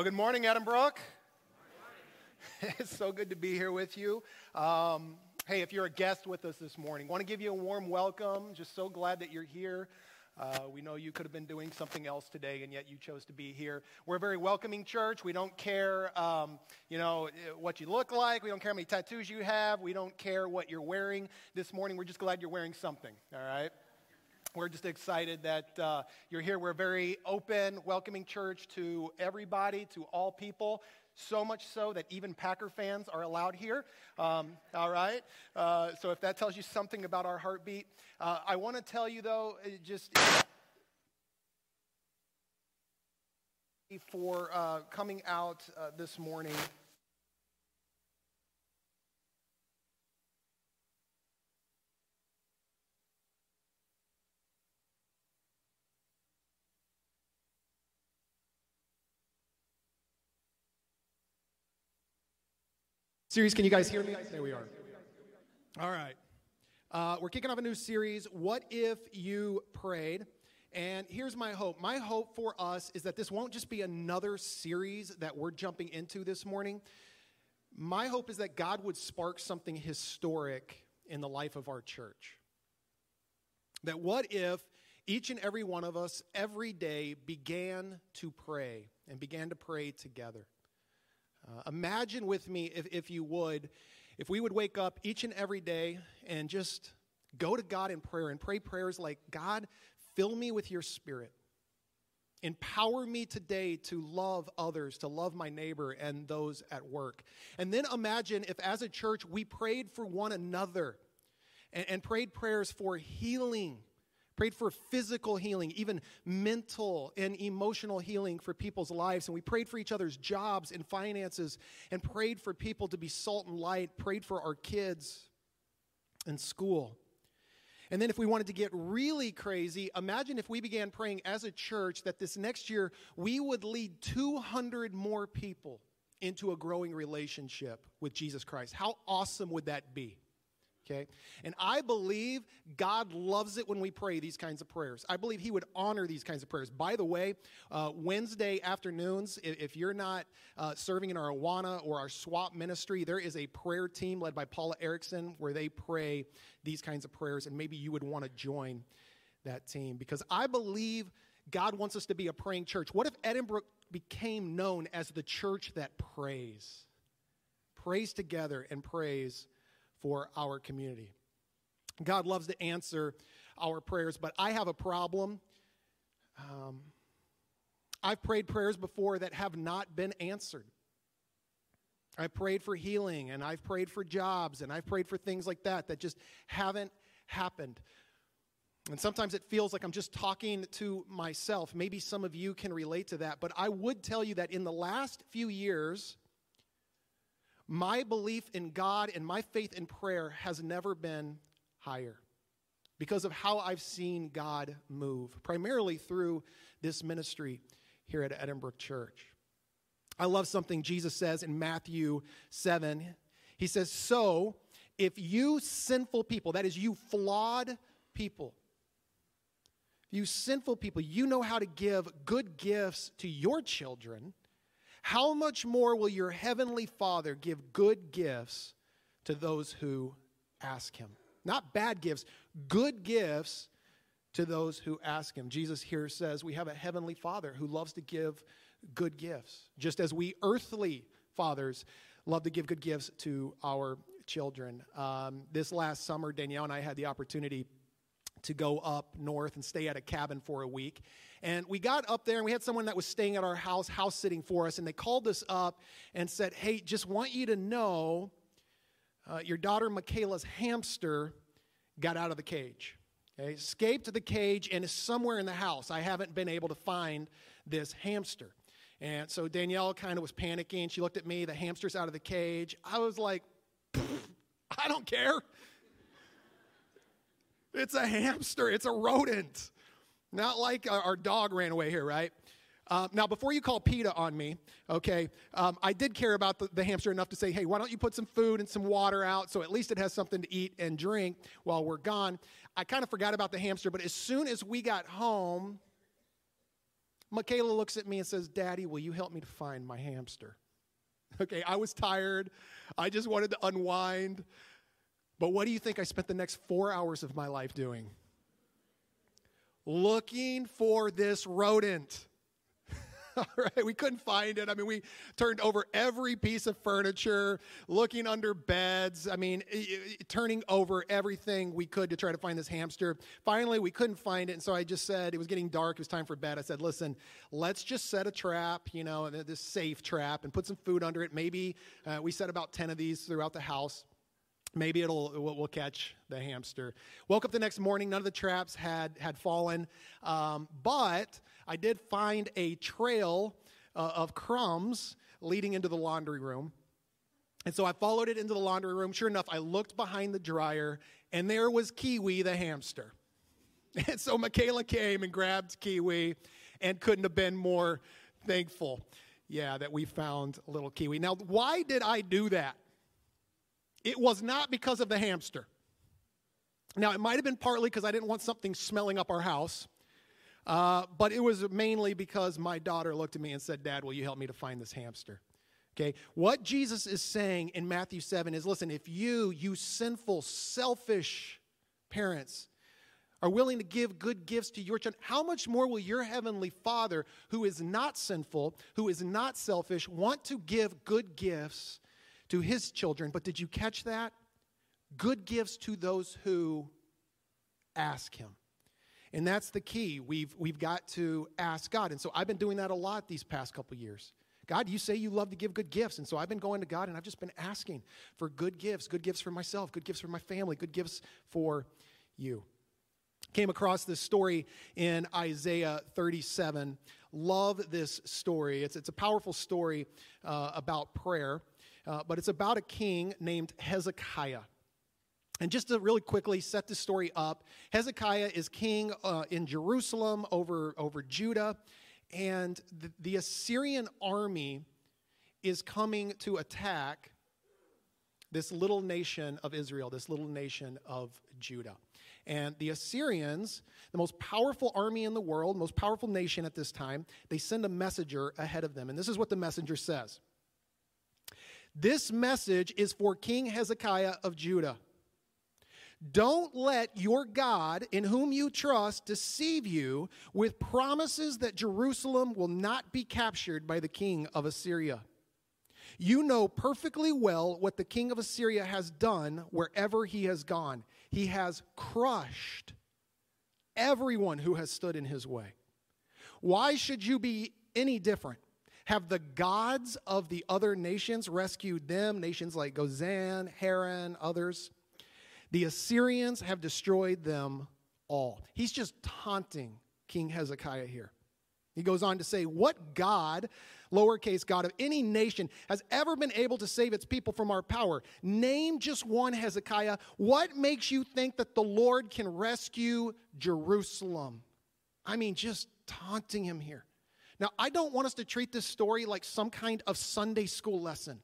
Well, good morning, Edinbrook. it's so good to be here with you. Um, hey, if you're a guest with us this morning, want to give you a warm welcome. Just so glad that you're here. Uh, we know you could have been doing something else today, and yet you chose to be here. We're a very welcoming church. We don't care, um, you know, what you look like. We don't care how many tattoos you have. We don't care what you're wearing this morning. We're just glad you're wearing something. All right. We're just excited that uh, you're here. We're a very open, welcoming church to everybody, to all people. So much so that even Packer fans are allowed here. Um, all right? Uh, so if that tells you something about our heartbeat, uh, I want to tell you though, just for uh, coming out uh, this morning. Series, can you guys hear me? There we are. All right. Uh, we're kicking off a new series, What If You Prayed? And here's my hope. My hope for us is that this won't just be another series that we're jumping into this morning. My hope is that God would spark something historic in the life of our church. That what if each and every one of us every day began to pray and began to pray together? Uh, imagine with me, if, if you would, if we would wake up each and every day and just go to God in prayer and pray prayers like, God, fill me with your spirit. Empower me today to love others, to love my neighbor and those at work. And then imagine if, as a church, we prayed for one another and, and prayed prayers for healing prayed for physical healing, even mental and emotional healing for people's lives. And we prayed for each other's jobs and finances and prayed for people to be salt and light, prayed for our kids and school. And then, if we wanted to get really crazy, imagine if we began praying as a church that this next year we would lead 200 more people into a growing relationship with Jesus Christ. How awesome would that be? Okay? And I believe God loves it when we pray these kinds of prayers. I believe He would honor these kinds of prayers. By the way, uh, Wednesday afternoons, if, if you're not uh, serving in our Awana or our SWAP ministry, there is a prayer team led by Paula Erickson where they pray these kinds of prayers, and maybe you would want to join that team because I believe God wants us to be a praying church. What if Edinbrook became known as the church that prays? Prays together and prays for our community. God loves to answer our prayers, but I have a problem. Um, I've prayed prayers before that have not been answered. I've prayed for healing and I've prayed for jobs and I've prayed for things like that that just haven't happened. And sometimes it feels like I'm just talking to myself. Maybe some of you can relate to that, but I would tell you that in the last few years, my belief in God and my faith in prayer has never been higher because of how I've seen God move, primarily through this ministry here at Edinbrook Church. I love something Jesus says in Matthew 7. He says, So if you sinful people, that is, you flawed people, you sinful people, you know how to give good gifts to your children how much more will your heavenly Father give good gifts to those who ask him? Not bad gifts, good gifts to those who ask him. Jesus here says we have a heavenly Father who loves to give good gifts, just as we earthly fathers love to give good gifts to our children. Um, this last summer, Danielle and I had the opportunity to go up north and stay at a cabin for a week. And we got up there and we had someone that was staying at our house, house sitting for us, and they called us up and said, Hey, just want you to know uh, your daughter Michaela's hamster got out of the cage. Okay, escaped the cage and is somewhere in the house. I haven't been able to find this hamster. And so Danielle kind of was panicking. She looked at me, the hamster's out of the cage. I was like, I don't care. It's a hamster, it's a rodent. Not like our dog ran away here, right? Uh, now, before you call PETA on me, okay, um, I did care about the, the, hamster enough to say, hey, why don't you put some food and some water out so at least it has something to eat and drink while we're gone. I kind of forgot about the hamster, but as soon as we got home, Michaela looks at me and says, Daddy, will you help me to find my hamster? Okay, I was tired. I just wanted to unwind. But what do you think I spent the next four hours of my life doing? Looking for this rodent. All right, we couldn't find it. I mean, we turned over every piece of furniture, looking under beds. I mean, turning over everything we could to try to find this hamster. Finally, we couldn't find it, and so I just said it was getting dark. It was time for bed. I said, "Listen, let's just set a trap, you know, this safe trap, and put some food under it. Maybe uh, we set about ten of these throughout the house." Maybe it'll we'll catch the hamster. Woke up the next morning none of the traps had had fallen. Um, but i did find a trail uh, of crumbs leading into the laundry room. And so i followed it into the laundry room. Sure enough i looked behind the dryer and there was kiwi the hamster. And so michaela came and grabbed kiwi and couldn't have been more thankful yeah that we found little kiwi. Now why did i do that it was not because of the hamster. Now, it might have been partly because I didn't want something smelling up our house, uh, but it was mainly because my daughter looked at me and said, Dad, will you help me to find this hamster? Okay, what Jesus is saying in Matthew 7 is listen, if you, you sinful, selfish parents, are willing to give good gifts to your children, how much more will your heavenly Father, who is not sinful, who is not selfish, want to give good gifts to his children. But did you catch that? Good gifts to those who ask him. And that's the key. We've, we've got to ask God. And so I've been doing that a lot these past couple years. God, you say you love to give good gifts. And so I've been going to God and I've just been asking for good gifts, good gifts for myself, good gifts for my family, good gifts for you. Came across this story in Isaiah 37. Love this story. It's, it's a powerful story uh, about prayer uh, but it's about a king named Hezekiah. And just to really quickly set the story up, Hezekiah is king uh, in Jerusalem over, over Judah, and the, the Assyrian army is coming to attack this little nation of Israel, this little nation of Judah. And the Assyrians, the most powerful army in the world, most powerful nation at this time, they send a messenger ahead of them. And this is what the messenger says this message is for King Hezekiah of Judah. Don't let your God, in whom you trust, deceive you with promises that Jerusalem will not be captured by the king of Assyria. You know perfectly well what the king of Assyria has done wherever he has gone. He has crushed everyone who has stood in his way. Why should you be any different? Have the gods of the other nations rescued them? Nations like Gozan, Haran, others. The Assyrians have destroyed them all. He's just taunting King Hezekiah here. He goes on to say, What God, lowercase God, of any nation has ever been able to save its people from our power? Name just one, Hezekiah. What makes you think that the Lord can rescue Jerusalem? I mean, just taunting him here. Now, I don't want us to treat this story like some kind of Sunday school lesson.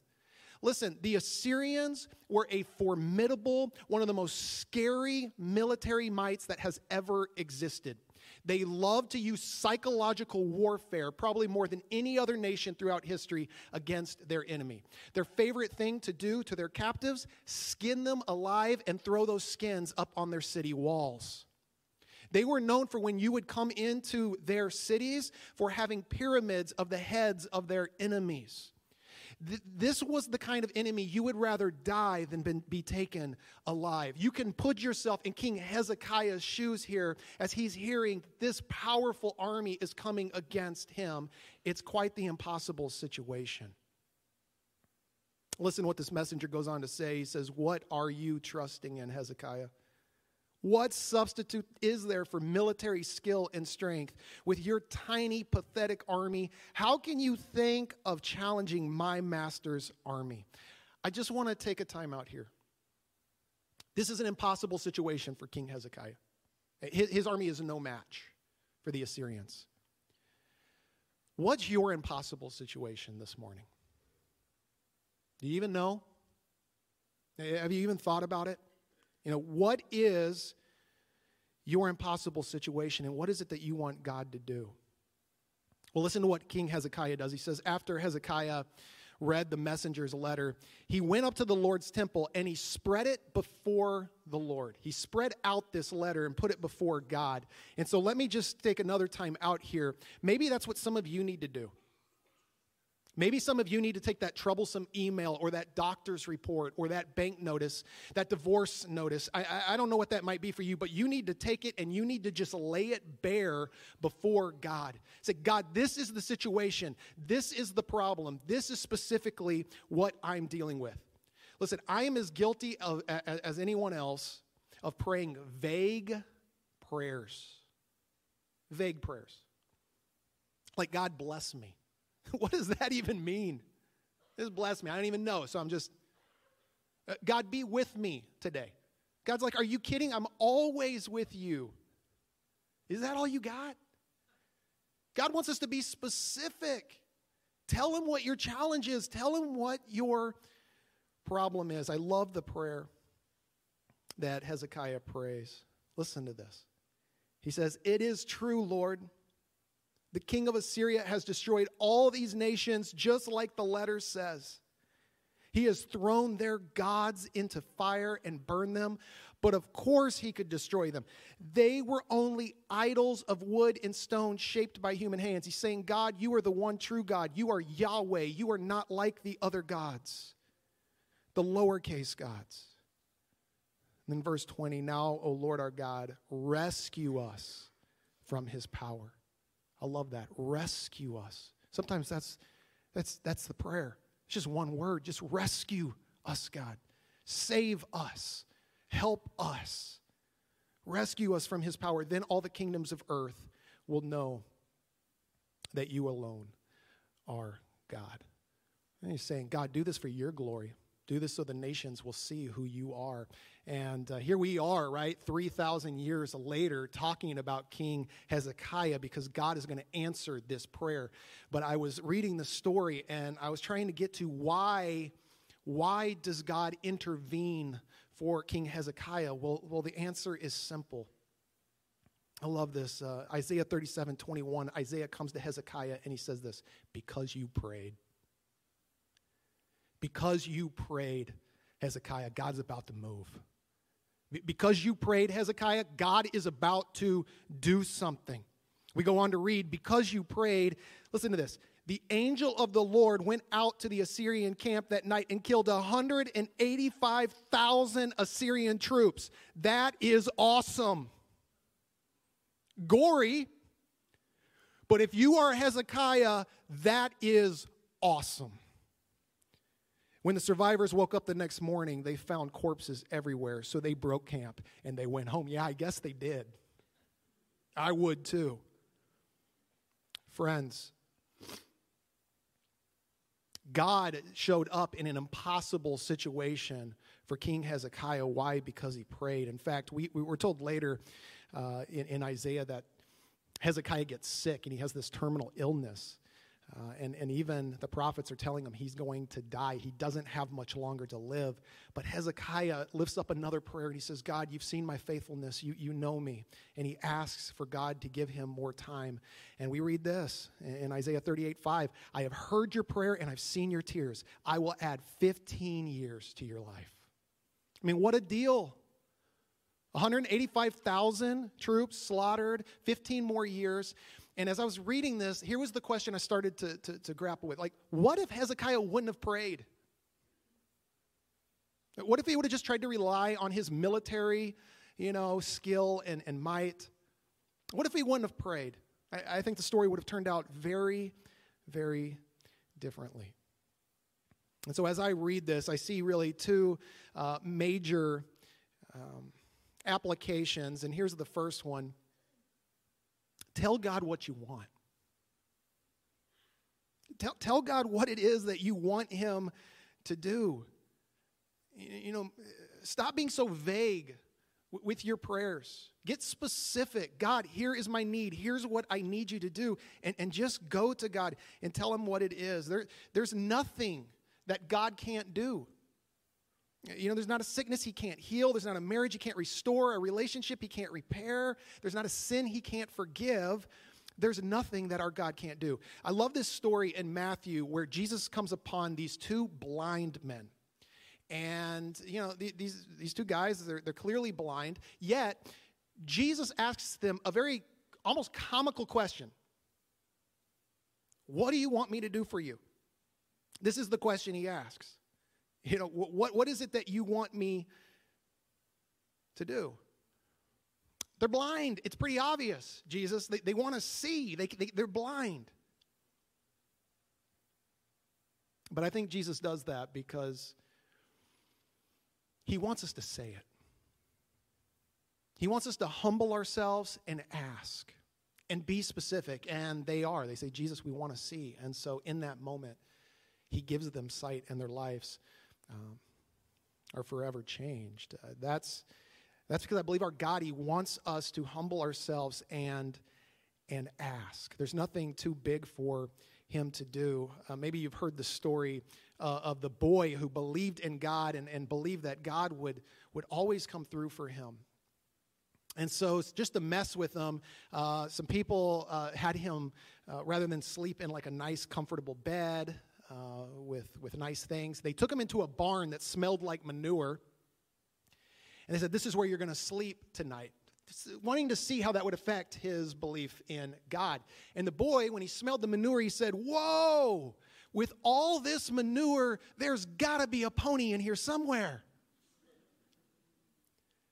Listen, the Assyrians were a formidable, one of the most scary military mights that has ever existed. They loved to use psychological warfare, probably more than any other nation throughout history, against their enemy. Their favorite thing to do to their captives, skin them alive and throw those skins up on their city walls. They were known for when you would come into their cities for having pyramids of the heads of their enemies. this was the kind of enemy you would rather die than be taken alive. You can put yourself in King Hezekiah's shoes here as he's hearing this powerful army is coming against him. It's quite the impossible situation. Listen what this messenger goes on to say. He says, What are you trusting in, Hezekiah? What substitute is there for military skill and strength? With your tiny, pathetic army, how can you think of challenging my master's army? I just want to take a time out here. This is an impossible situation for King Hezekiah. His, his army is no match for the Assyrians. What's your impossible situation this morning? Do you even know? Have you even thought about it? You know, what is your impossible situation and what is it that you want God to do? Well, listen to what King Hezekiah does. He says, After Hezekiah read the messenger's letter, he went up to the Lord's temple and he spread it before the Lord. He spread out this letter and put it before God. And so let me just take another time out here. Maybe that's what some of you need to do. Maybe some of you need to take that troublesome email or that doctor's report or that bank notice, that divorce notice. I, I, I, don't know what that might be for you, but you need to take it and you need to just lay it bare before God. Say, God, this is the situation. This is the problem. This is specifically what I'm dealing with. Listen, I am as guilty of, as, as anyone else of praying vague prayers. Vague prayers. Like, God bless me. what does that even mean? This bless me. I don't even know. So I'm just, uh, God, be with me today. God's like, Are you kidding? I'm always with you. Is that all you got? God wants us to be specific. Tell him what your challenge is, tell him what your problem is. I love the prayer that Hezekiah prays. Listen to this. He says, It is true, Lord the king of Assyria has destroyed all these nations, just like the letter says. He has thrown their gods into fire and burned them, but of course he could destroy them. They were only idols of wood and stone shaped by human hands. He's saying, God, you are the one true God. You are Yahweh. You are not like the other gods, the lowercase gods. And then verse 20 Now, O Lord our God, rescue us from his power I love that. Rescue us. Sometimes that's that's that's the prayer. It's just one word. Just rescue us, God. Save us. Help us. Rescue us from his power. Then all the kingdoms of earth will know that you alone are God. And he's saying, God, do this for your glory. Do this so the nations will see who you are. And uh, here we are, right, 3,000 years later, talking about King Hezekiah because God is going to answer this prayer. But I was reading the story and I was trying to get to why, why does God intervene for King Hezekiah? Well, well the answer is simple. I love this. Uh, Isaiah 37 21, Isaiah comes to Hezekiah and he says this because you prayed because you prayed, Hezekiah, God's about to move. Because you prayed, Hezekiah, God is about to do something. We go on to read, because you prayed, listen to this. The angel of the Lord went out to the Assyrian camp that night and killed 185,000 Assyrian troops. That is awesome. Gory, but if you are Hezekiah, that is awesome. When the survivors woke up the next morning, they found corpses everywhere, so they broke camp and they went home. Yeah, I guess they did. I would too. Friends, God showed up in an impossible situation for King Hezekiah. Why? Because he prayed. In fact, we, we were told later uh, in, in Isaiah that Hezekiah gets sick and he has this terminal illness. Uh, and, and even the prophets are telling him he's going to die. He doesn't have much longer to live. But Hezekiah lifts up another prayer and he says, God, you've seen my faithfulness. You, you know me. And he asks for God to give him more time. And we read this in Isaiah 38 5 I have heard your prayer and I've seen your tears. I will add 15 years to your life. I mean, what a deal. 185,000 troops slaughtered, 15 more years. And as I was reading this, here was the question I started to, to, to grapple with. Like, what if Hezekiah wouldn't have prayed? What if he would have just tried to rely on his military, you know, skill and, and might? What if he wouldn't have prayed? I, I think the story would have turned out very, very differently. And so as I read this, I see really two uh, major um, applications. And here's the first one Tell God what you want. Tell, tell God what it is that you want Him to do. You know, stop being so vague with your prayers. Get specific. God, here is my need. Here's what I need you to do. And, and just go to God and tell Him what it is. There, there's nothing that God can't do. You know, there's not a sickness he can't heal. There's not a marriage he can't restore, a relationship he can't repair. There's not a sin he can't forgive. There's nothing that our God can't do. I love this story in Matthew where Jesus comes upon these two blind men. And, you know, these, these two guys, they're, they're clearly blind, yet Jesus asks them a very almost comical question What do you want me to do for you? This is the question he asks. You know, what, what is it that you want me to do? They're blind. It's pretty obvious, Jesus. They, they want to see, they, they, they're blind. But I think Jesus does that because he wants us to say it. He wants us to humble ourselves and ask and be specific. And they are. They say, Jesus, we want to see. And so in that moment, he gives them sight and their lives um, are forever changed. Uh, that's that's because I believe our God, He wants us to humble ourselves and, and ask. There's nothing too big for Him to do. Uh, maybe you've heard the story uh, of the boy who believed in God and, and believed that God would, would always come through for him. And so, just to mess with him, uh, some people uh, had him, uh, rather than sleep in like a nice, comfortable bed uh, with, with nice things, they took him into a barn that smelled like manure and they said, This is where you're going to sleep tonight, wanting to see how that would affect his belief in God. And the boy, when he smelled the manure, he said, Whoa, with all this manure, there's got to be a pony in here somewhere.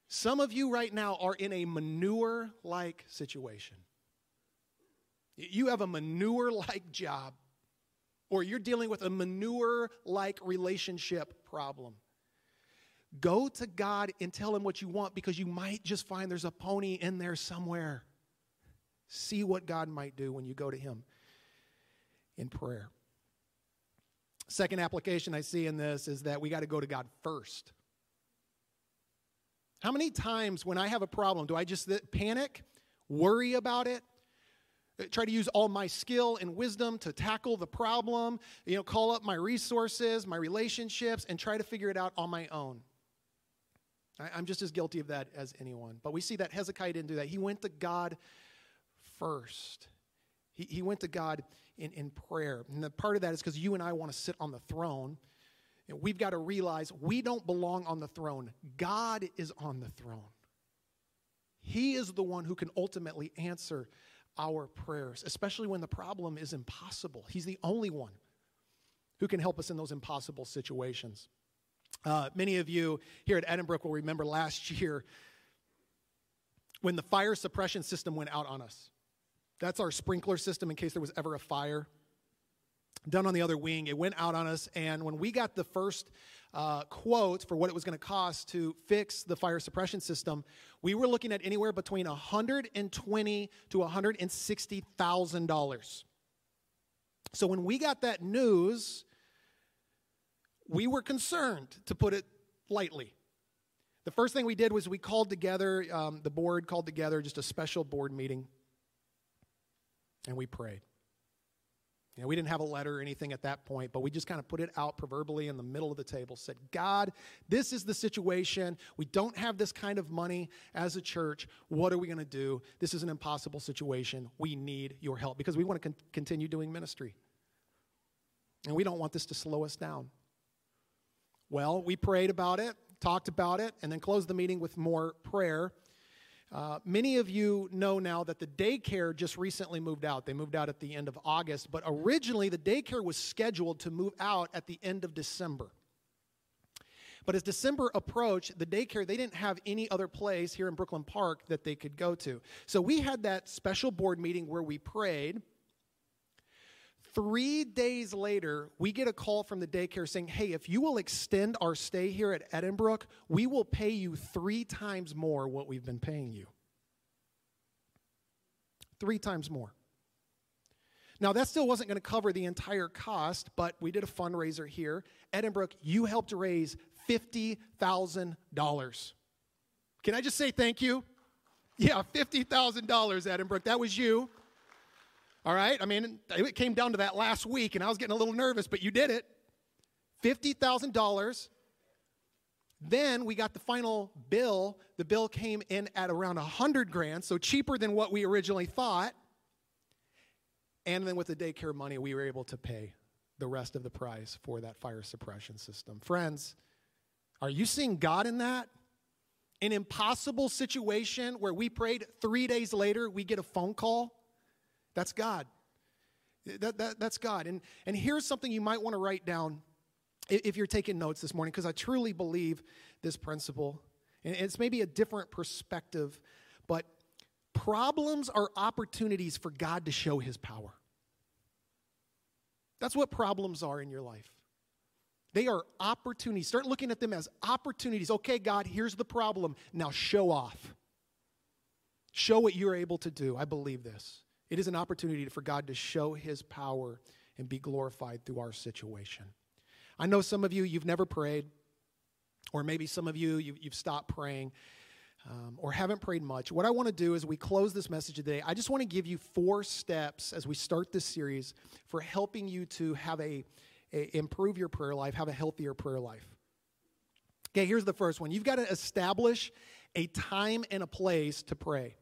Some of you right now are in a manure like situation. You have a manure like job, or you're dealing with a manure like relationship problem. Go to God and tell Him what you want because you might just find there's a pony in there somewhere. See what God might do when you go to Him in prayer. Second application I see in this is that we got to go to God first. How many times when I have a problem do I just panic, worry about it, Uh, try to use all my skill and wisdom to tackle the problem, you know, call up my resources, my relationships and try to figure it out on my own? I, am just as guilty of that as anyone. But we see that Hezekiah didn't do that. He went to God first. He, he went to God in, in prayer. And the part of that is because you and I want to sit on the throne. And we've got to realize we don't belong on the throne. God is on the throne. He is the one who can ultimately answer our prayers, especially when the problem is impossible. He's the only one who can help us in those impossible situations. Uh, many of you here at Edinbrook will remember last year when the fire suppression system went out on us. That's our sprinkler system in case there was ever a fire. Done on the other wing, it went out on us, and when we got the first uh, quote for what it was going to cost to fix the fire suppression system, we were looking at anywhere between 120 to 160 thousand dollars. So when we got that news, we were concerned, to put it lightly. The first thing we did was we called together, um, the board called together just a special board meeting, and we prayed. You know, we didn't have a letter or anything at that point, but we just kind of put it out proverbially in the middle of the table. Said, God, this is the situation. We don't have this kind of money as a church. What are we going to do? This is an impossible situation. We need your help because we want to con- continue doing ministry. And we don't want this to slow us down. Well, we prayed about it, talked about it, and then closed the meeting with more prayer. Uh, many of you know now that the daycare just recently moved out. They moved out at the end of August, but originally the daycare was scheduled to move out at the end of December. But as December approached, the daycare, they didn't have any other place here in Brooklyn Park that they could go to. So we had that special board meeting where we prayed. Three days later, we get a call from the daycare saying, Hey, if you will extend our stay here at Edinbrook, we will pay you three times more what we've been paying you. Three times more. Now, that still wasn't going to cover the entire cost, but we did a fundraiser here. Edinbrook, you helped raise $50,000. Can I just say thank you? Yeah, $50,000, Edinbrook. That was you. All right? I mean, it came down to that last week, and I was getting a little nervous, but you did it. $50,000. Then we got the final bill. The bill came in at around 100 grand, so cheaper than what we originally thought. And then with the daycare money, we were able to pay the rest of the price for that fire suppression system. Friends, are you seeing God in that? An impossible situation where we prayed three days later, we get a phone call? That's God. That, that, that's God. And, and here's something you might want to write down if you're taking notes this morning, because I truly believe this principle. And it's maybe a different perspective, but problems are opportunities for God to show his power. That's what problems are in your life. They are opportunities. Start looking at them as opportunities. Okay, God, here's the problem. Now show off. Show what you're able to do. I believe this. It is an opportunity for God to show his power and be glorified through our situation. I know some of you, you've never prayed, or maybe some of you, you've, you've stopped praying. Um, or haven't prayed much, what I want to do as we close this message today, I just want to give you four steps as we start this series for helping you to have a, a, improve your prayer life, have a healthier prayer life. Okay, here's the first one. You've got to establish a time and a place to pray.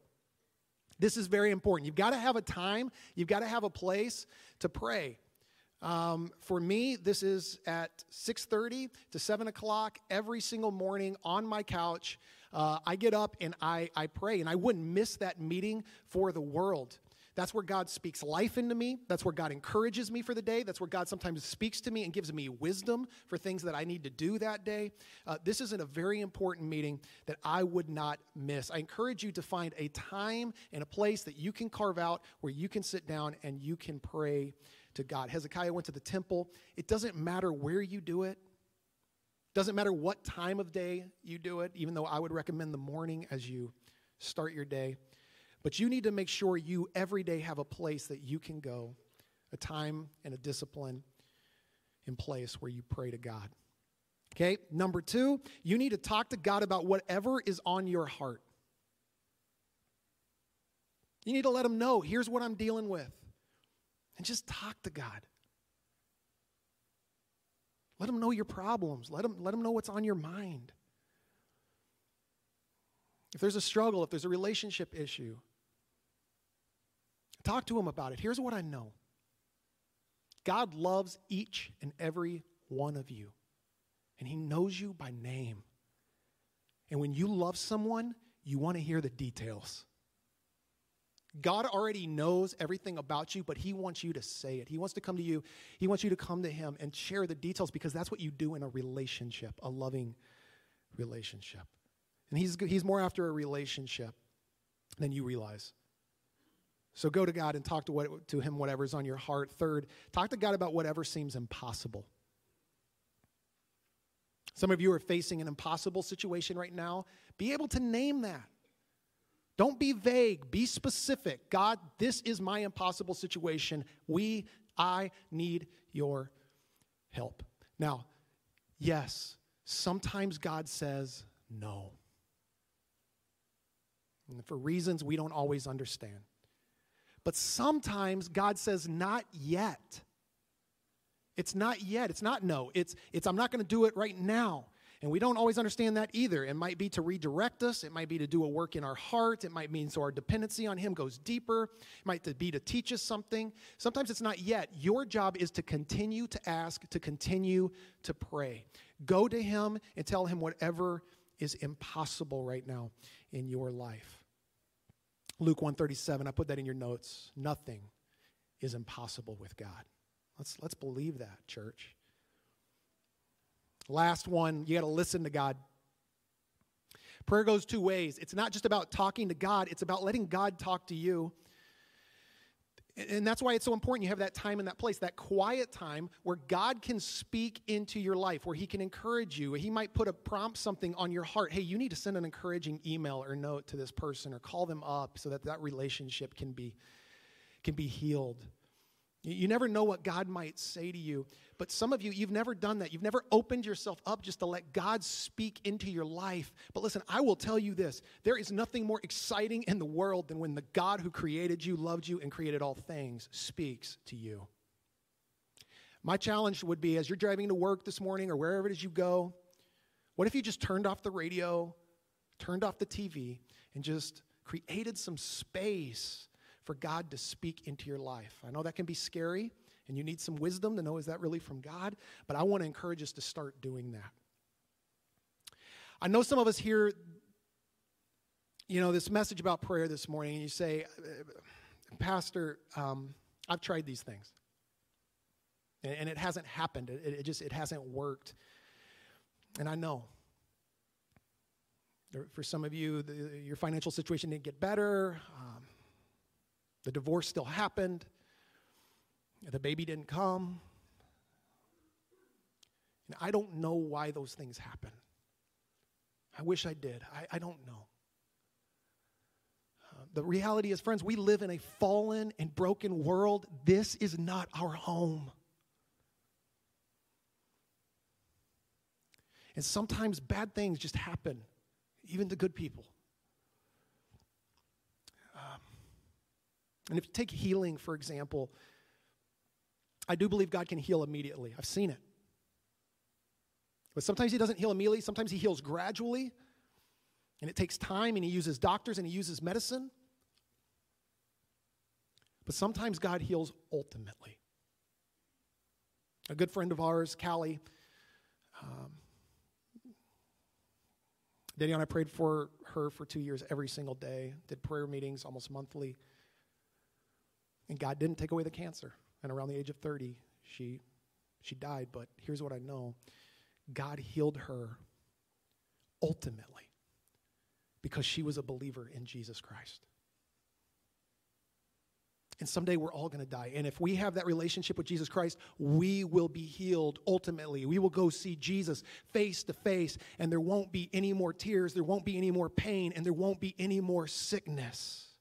This is very important. You've got to have a time, you've got to have a place to pray. Um, for me, this is at 6:30 to 7 o'clock every single morning on my couch. Uh, I get up and I, I pray, and I wouldn't miss that meeting for the world. That's where God speaks life into me. That's where God encourages me for the day. That's where God sometimes speaks to me and gives me wisdom for things that I need to do that day. Uh, this is a very important meeting that I would not miss. I encourage you to find a time and a place that you can carve out where you can sit down and you can pray to God. Hezekiah went to the temple. It doesn't matter where you do it. Doesn't matter what time of day you do it, even though I would recommend the morning as you start your day. But you need to make sure you every day have a place that you can go, a time and a discipline in place where you pray to God. Okay, number two, you need to talk to God about whatever is on your heart. You need to let Him know here's what I'm dealing with. And just talk to God. Let Him know your problems, let Him, let him know what's on your mind. If there's a struggle, if there's a relationship issue, talk to Him about it. Here's what I know God loves each and every one of you, and He knows you by name. And when you love someone, you want to hear the details. God already knows everything about you, but He wants you to say it. He wants to come to you. He wants you to come to Him and share the details because that's what you do in a relationship, a loving relationship. And He's, he's more after a relationship than you realize. So go to God and talk to, what, to Him whatever's on your heart. Third, talk to God about whatever seems impossible. Some of you are facing an impossible situation right now. Be able to name that. Don't be vague, be specific. God, this is my impossible situation. We, I need your help. Now, yes, sometimes God says no. And for reasons we don't always understand. But sometimes God says, not yet. It's not yet. It's not no. It's, it's I'm not going to do it right now. And we don't always understand that either. It might be to redirect us, it might be to do a work in our heart, it might mean so our dependency on Him goes deeper, it might be to teach us something. Sometimes it's not yet. Your job is to continue to ask, to continue to pray. Go to Him and tell Him whatever is impossible right now in your life. Luke 137, I put that in your notes. Nothing is impossible with God. Let's, let's believe that, church. Last one, you got to listen to God. Prayer goes two ways. It's not just about talking to God, it's about letting God talk to you. And that's why it's so important you have that time in that place, that quiet time where God can speak into your life, where He can encourage you. He might put a prompt something on your heart. Hey, you need to send an encouraging email or note to this person or call them up so that that relationship can be, can be healed. You never know what God might say to you. But some of you, you've never done that. You've never opened yourself up just to let God speak into your life. But listen, I will tell you this there is nothing more exciting in the world than when the God who created you, loved you, and created all things speaks to you. My challenge would be as you're driving to work this morning or wherever it is you go, what if you just turned off the radio, turned off the TV, and just created some space for God to speak into your life. I know that can be scary, and you need some wisdom to know is that really from God, but I want to encourage us to start doing that. I know some of us here, you know, this message about prayer this morning, and you say, Pastor, um, I've tried these things, and, and it hasn't happened. It, it just it hasn't worked, and I know. For some of you, the, your financial situation didn't get better. Um, the divorce still happened. The baby didn't come. And I don't know why those things happen. I wish I did. I, I don't know. Uh, the reality is, friends, we live in a fallen and broken world. This is not our home. And sometimes bad things just happen, even to good people. And if you take healing, for example, I do believe God can heal immediately. I've seen it. But sometimes He doesn't heal immediately, sometimes He heals gradually. And it takes time, and He uses doctors and He uses medicine. But sometimes God heals ultimately. A good friend of ours, Callie, um, and I prayed for her for two years every single day, did prayer meetings almost monthly. And God didn't take away the cancer. And around the age of 30, she, she died. But here's what I know God healed her ultimately because she was a believer in Jesus Christ. And someday we're all going to die. And if we have that relationship with Jesus Christ, we will be healed ultimately. We will go see Jesus face to face, and there won't be any more tears, there won't be any more pain, and there won't be any more sickness.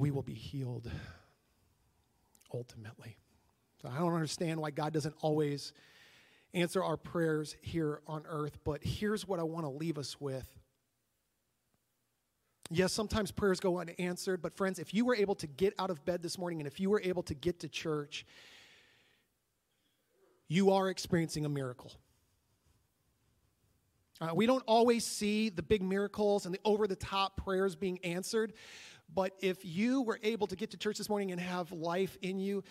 We will be healed ultimately. So I don't understand why God doesn't always answer our prayers here on earth, but here's what I want to leave us with Yes, sometimes prayers go unanswered, but friends, if you were able to get out of bed this morning and if you were able to get to church, you are experiencing a miracle. Uh, we don't always see the big miracles and the over the top prayers being answered, but if you were able to get to church this morning and have life in you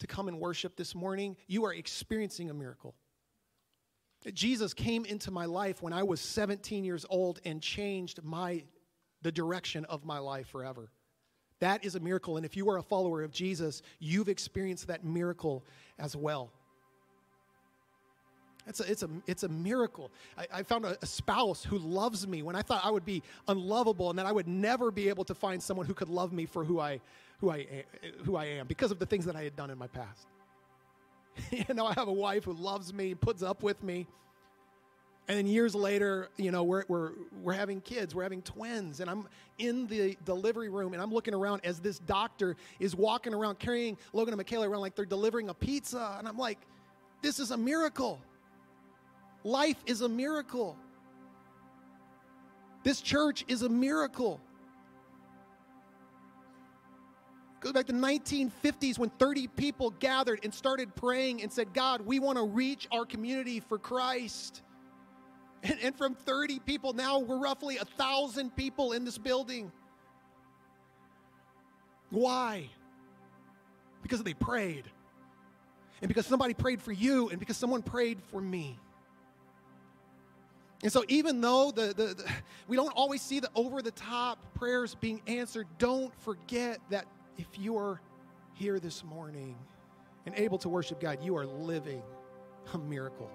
to come and worship this morning, you are experiencing a miracle. Jesus came into my life when I was 17 years old and changed my the direction of my life forever. That is a miracle. And if you are a follower of Jesus, you've experienced that miracle as well. It's a, it's a, it's a miracle. I, I found a, a, spouse who loves me when I thought I would be unlovable and that I would never be able to find someone who could love me for who I, who I, who I am because of the things that I had done in my past. you know, I have a wife who loves me, puts up with me. And then years later, you know, we're, we're, we're having kids, we're having twins, and I'm in the delivery room and I'm looking around as this doctor is walking around carrying Logan and Michaela around like they're delivering a pizza. And I'm like, this is a miracle. Life is a miracle. This church is a miracle. Goes back to the 1950s when 30 people gathered and started praying and said, God, we want to reach our community for Christ. And, and from 30 people, now we're roughly a thousand people in this building. Why? Because they prayed. And because somebody prayed for you, and because someone prayed for me. And so, even though the, the, the we don't always see the over the top prayers being answered, don't forget that if you are here this morning and able to worship God, you are living a miracle,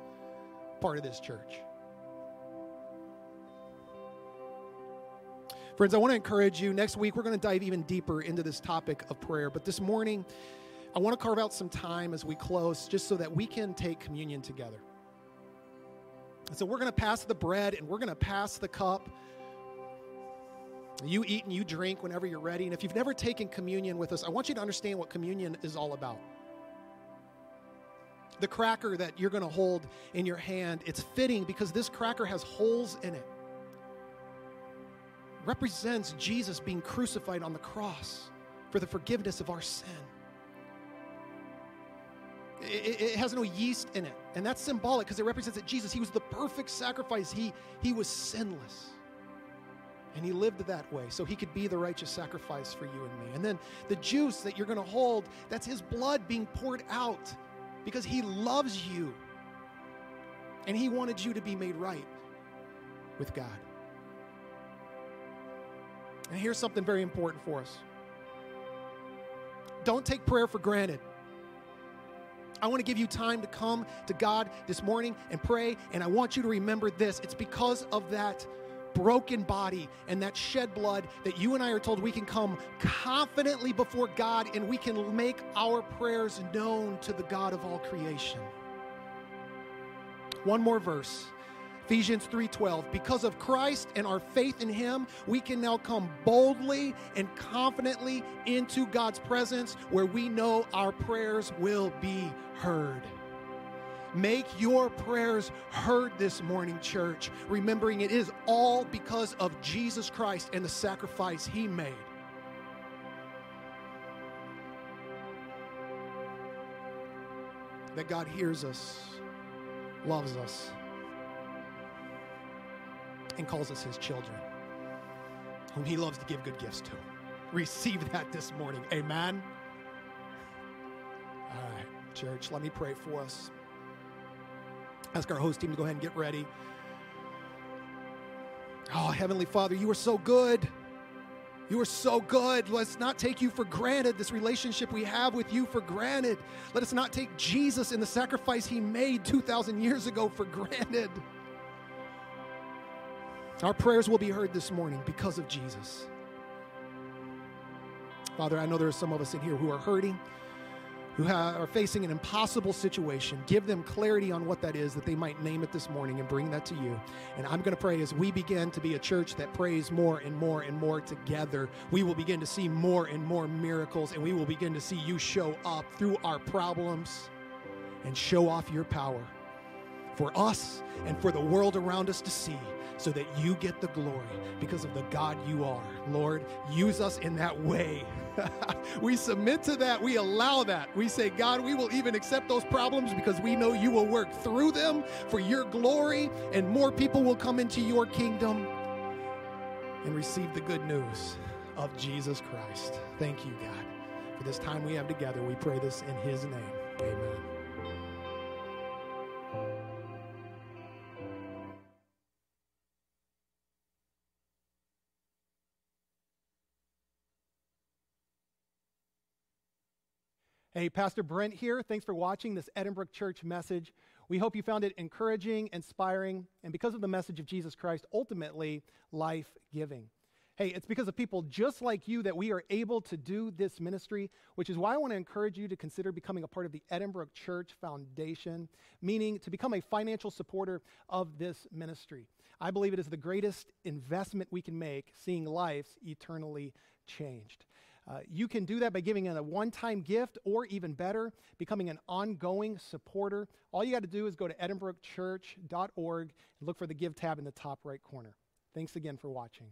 part of this church. Friends, I want to encourage you. Next week, we're going to dive even deeper into this topic of prayer. But this morning, I want to carve out some time as we close just so that we can take communion together. And so we're going to pass the bread and we're going to pass the cup. You eat and you drink whenever you're ready. And if you've never taken communion with us, I want you to understand what communion is all about. The cracker that you're going to hold in your hand, it's fitting because this cracker has holes in it represents Jesus being crucified on the cross for the forgiveness of our sin. It, it, has no yeast in it. And that's symbolic because it represents that Jesus, he was the perfect sacrifice. He, he was sinless. And he lived that way so he could be the righteous sacrifice for you and me. And then the juice that you're going to hold, that's his blood being poured out because he loves you. And he wanted you to be made right with God. And here's something very important for us don't take prayer for granted. I want to give you time to come to God this morning and pray. And I want you to remember this it's because of that broken body and that shed blood that you and I are told we can come confidently before God and we can make our prayers known to the God of all creation. One more verse. Ephesians 3:12 Because of Christ and our faith in him we can now come boldly and confidently into God's presence where we know our prayers will be heard. Make your prayers heard this morning, church, remembering it is all because of Jesus Christ and the sacrifice he made. That God hears us, loves us, and calls us his children, whom he loves to give good gifts to. Receive that this morning. Amen. All right, church, let me pray for us. Ask our host team to go ahead and get ready. Oh, Heavenly Father, you are so good. You are so good. Let's not take you for granted, this relationship we have with you for granted. Let us not take Jesus and the sacrifice he made 2,000 years ago for granted. Our prayers will be heard this morning because of Jesus. Father, I know there are some of us in here who are hurting who are facing an impossible situation, give them clarity on what that is that they might name it this morning and bring that to you. And I'm going to pray as we begin to be a church that prays more and more and more together, we will begin to see more and more miracles and we will begin to see you show up through our problems and show off your power for us and for the world around us to see so that you get the glory because of the God you are. Lord, use us in that way. we submit to that. We allow that. We say, God, we will even accept those problems because we know you will work through them for your glory, and more people will come into your kingdom and receive the good news of Jesus Christ. Thank you, God, for this time we have together. We pray this in his name. Amen. Hey, Pastor Brent here. Thanks for watching this Edinbrook Church message. We hope you found it encouraging, inspiring, and because of the message of Jesus Christ, ultimately life giving. Hey, it's because of people just like you that we are able to do this ministry, which is why I want to encourage you to consider becoming a part of the Edinbrook Church Foundation, meaning to become a financial supporter of this ministry. I believe it is the greatest investment we can make, seeing lives eternally changed. Uh, you can do that by giving a one time gift or even better, becoming an ongoing supporter. All you got to do is go to edinbrookchurch.org and look for the Give tab in the top right corner. Thanks again for watching.